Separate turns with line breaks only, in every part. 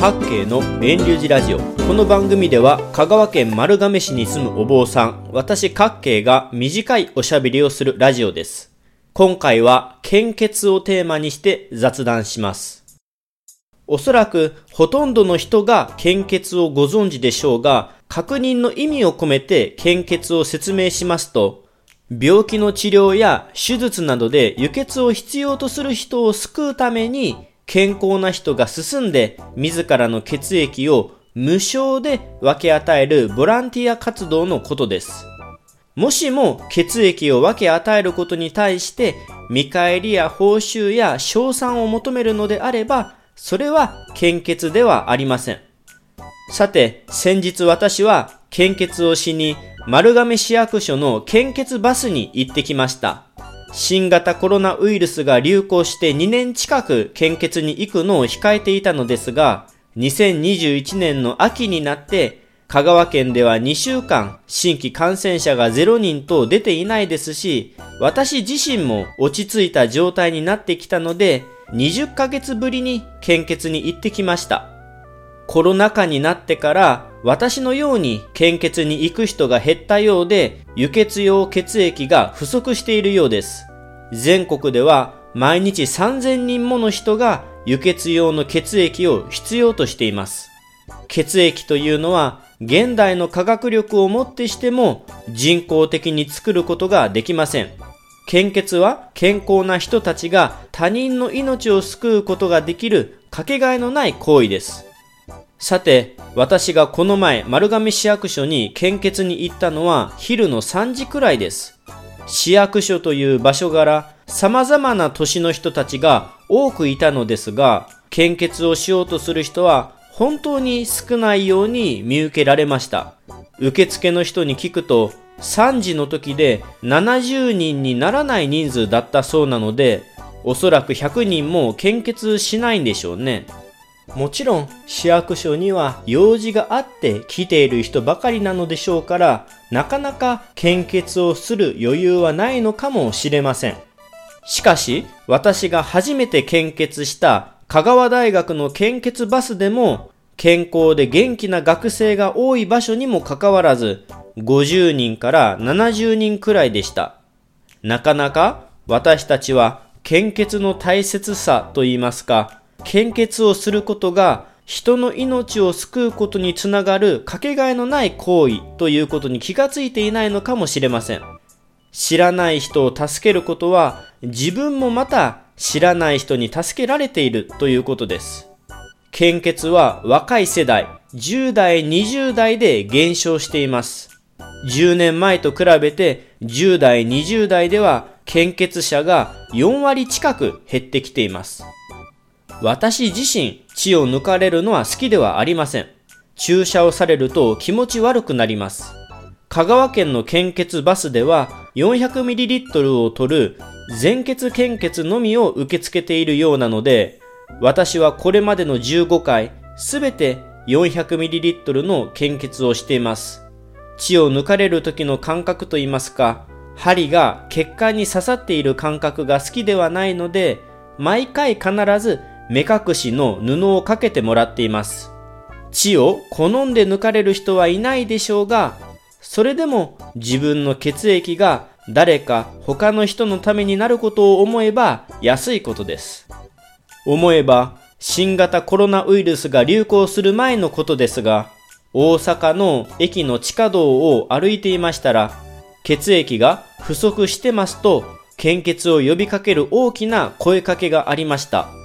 各系の遠流寺ラジオ。この番組では香川県丸亀市に住むお坊さん私各系が短いおしゃべりをするラジオです。今回は献血をテーマにして雑談します。おそらくほとんどの人が献血をご存知でしょうが確認の意味を込めて献血を説明しますと病気の治療や手術などで輸血を必要とする人を救うために健康な人が進んで自らの血液を無償で分け与えるボランティア活動のことです。もしも血液を分け与えることに対して見返りや報酬や賞賛を求めるのであれば、それは献血ではありません。さて、先日私は献血をしに丸亀市役所の献血バスに行ってきました。新型コロナウイルスが流行して2年近く献血に行くのを控えていたのですが、2021年の秋になって香川県では2週間新規感染者が0人と出ていないですし、私自身も落ち着いた状態になってきたので、20ヶ月ぶりに献血に行ってきました。コロナ禍になってから私のように献血に行く人が減ったようで輸血用血液が不足しているようです。全国では毎日3000人もの人が輸血用の血液を必要としています。血液というのは現代の科学力をもってしても人工的に作ることができません。献血は健康な人たちが他人の命を救うことができるかけがえのない行為です。さて、私がこの前丸亀市役所に献血に行ったのは昼の3時くらいです。市役所という場所柄、様々な年の人たちが多くいたのですが、献血をしようとする人は本当に少ないように見受けられました。受付の人に聞くと、3時の時で70人にならない人数だったそうなので、おそらく100人も献血しないんでしょうね。もちろん市役所には用事があって来ている人ばかりなのでしょうから、なかなか献血をする余裕はないのかもしれません。しかし、私が初めて献血した香川大学の献血バスでも、健康で元気な学生が多い場所にもかかわらず、50人から70人くらいでした。なかなか私たちは献血の大切さと言いますか、献血をすることが人の命を救うことにつながるかけがえのない行為ということに気がついていないのかもしれません。知らない人を助けることは自分もまた知らない人に助けられているということです。献血は若い世代、10代、20代で減少しています。10年前と比べて10代、20代では献血者が4割近く減ってきています。私自身血を抜かれるのは好きではありません。注射をされると気持ち悪くなります。香川県の献血バスでは 400ml を取る全血献血のみを受け付けているようなので、私はこれまでの15回すべて 400ml の献血をしています。血を抜かれる時の感覚といいますか、針が血管に刺さっている感覚が好きではないので、毎回必ず目隠しの布をかけてもらっています。血を好んで抜かれる人はいないでしょうが、それでも自分の血液が誰か他の人のためになることを思えば安いことです。思えば新型コロナウイルスが流行する前のことですが、大阪の駅の地下道を歩いていましたら、血液が不足してますと、献血を呼びかける大きな声かけがありました。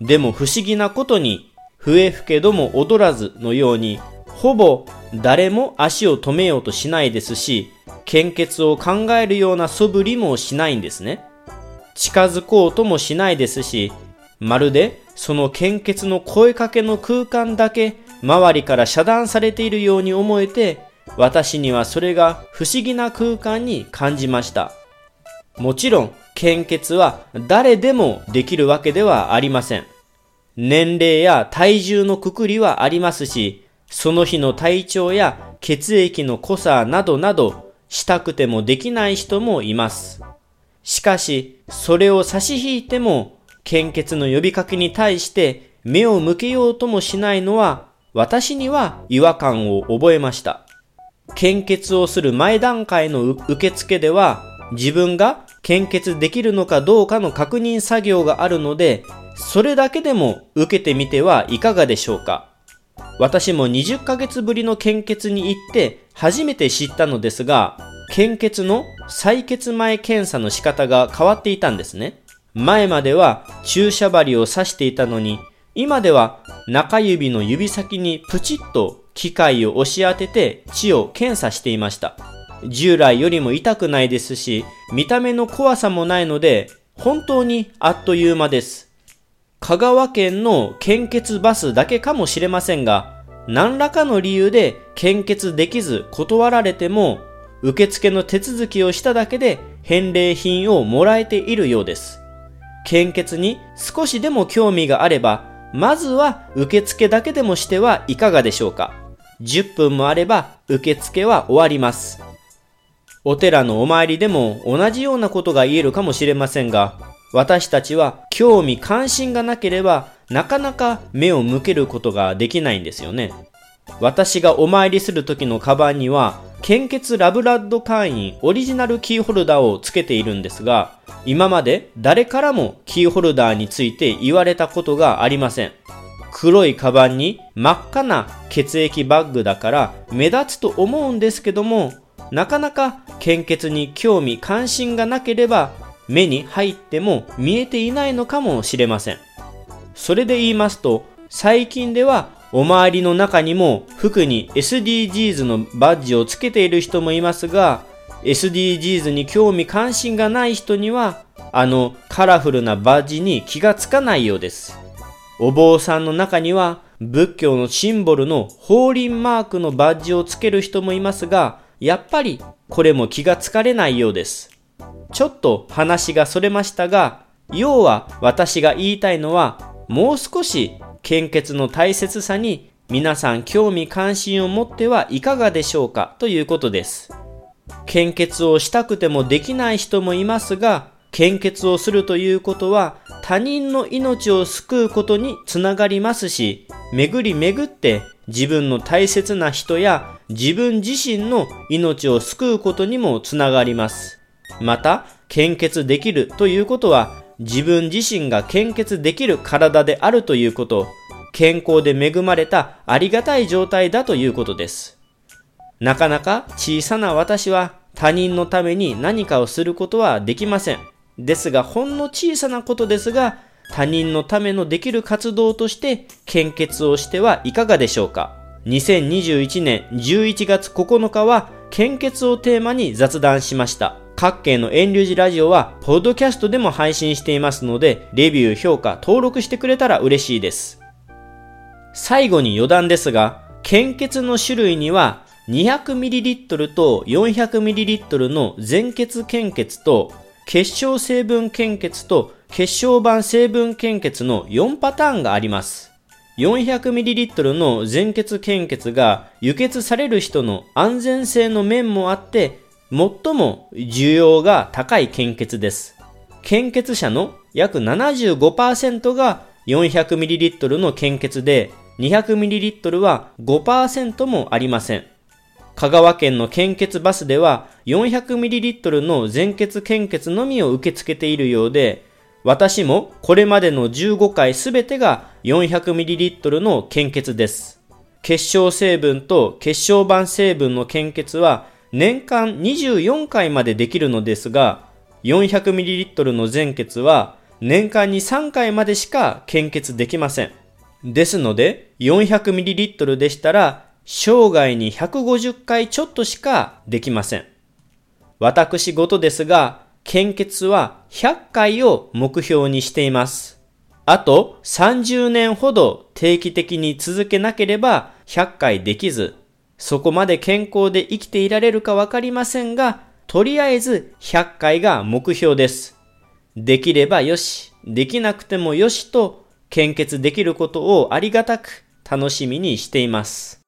でも不思議なことに、笛吹けども踊らずのように、ほぼ誰も足を止めようとしないですし、献血を考えるような素振りもしないんですね。近づこうともしないですし、まるでその献血の声かけの空間だけ周りから遮断されているように思えて、私にはそれが不思議な空間に感じました。もちろん、献血は誰でもできるわけではありません。年齢や体重のくくりはありますし、その日の体調や血液の濃さなどなど、したくてもできない人もいます。しかし、それを差し引いても、献血の呼びかけに対して目を向けようともしないのは私には違和感を覚えました。献血をする前段階の受付では自分が献血できるのかどうかの確認作業があるのでそれだけでも受けてみてはいかがでしょうか？私も20ヶ月ぶりの献血に行って初めて知ったのですが、献血の採血前検査の仕方が変わっていたんですね。前までは注射針を刺していたのに、今では中指の指先にプチッと機械を押し当てて血を検査していました。従来よりも痛くないですし、見た目の怖さもないので、本当にあっという間です。香川県の献血バスだけかもしれませんが、何らかの理由で献血できず断られても、受付の手続きをしただけで返礼品をもらえているようです。献血に少しでも興味があれば、まずは受付だけでもしてはいかがでしょうか。10分もあれば受付は終わります。お寺のお参りでも同じようなことが言えるかもしれませんが、私たちは興味関心がなければなかなか目を向けることができないんですよね。私がお参りする時のカバンには献血ラブラッド会員オリジナルキーホルダーをつけているんですが今まで誰からもキーホルダーについて言われたことがありません。黒いカバンに真っ赤な血液バッグだから目立つと思うんですけどもなかなか献血に興味関心がなければ目に入っても見えていないのかもしれません。それで言いますと、最近ではお周りの中にも服に SDGs のバッジをつけている人もいますが、SDGs に興味関心がない人には、あのカラフルなバッジに気がつかないようです。お坊さんの中には仏教のシンボルの法輪マークのバッジをつける人もいますが、やっぱりこれも気がつかれないようです。ちょっと話がそれましたが、要は私が言いたいのは、もう少し献血の大切さに皆さん興味関心を持ってはいかがでしょうかということです。献血をしたくてもできない人もいますが、献血をするということは他人の命を救うことにつながりますし、巡り巡って自分の大切な人や自分自身の命を救うことにもつながります。また、献血できるということは、自分自身が献血できる体であるということ、健康で恵まれたありがたい状態だということです。なかなか小さな私は他人のために何かをすることはできません。ですが、ほんの小さなことですが、他人のためのできる活動として献血をしてはいかがでしょうか。2021年11月9日は献血をテーマに雑談しました。各県の遠流寺ラジオは、ポッドキャストでも配信していますので、レビュー、評価、登録してくれたら嬉しいです。最後に余談ですが、献血の種類には、200ml と 400ml の全血献血と、結晶成分献血と結晶板成分献血の4パターンがあります。400ml の全血献血が輸血される人の安全性の面もあって最も需要が高い献血です。献血者の約75%が 400ml の献血で 200ml は5%もありません。香川県の献血バスでは 400ml の全血献血のみを受け付けているようで、私もこれまでの15回すべてが 400ml の献血です。結晶成分と結晶板成分の献血は年間24回までできるのですが、400ml の全血は年間に3回までしか献血できません。ですので、400ml でしたら、生涯に150回ちょっとしかできません。私事ですが、献血は100回を目標にしています。あと30年ほど定期的に続けなければ100回できず、そこまで健康で生きていられるかわかりませんが、とりあえず100回が目標です。できればよし、できなくてもよしと献血できることをありがたく楽しみにしています。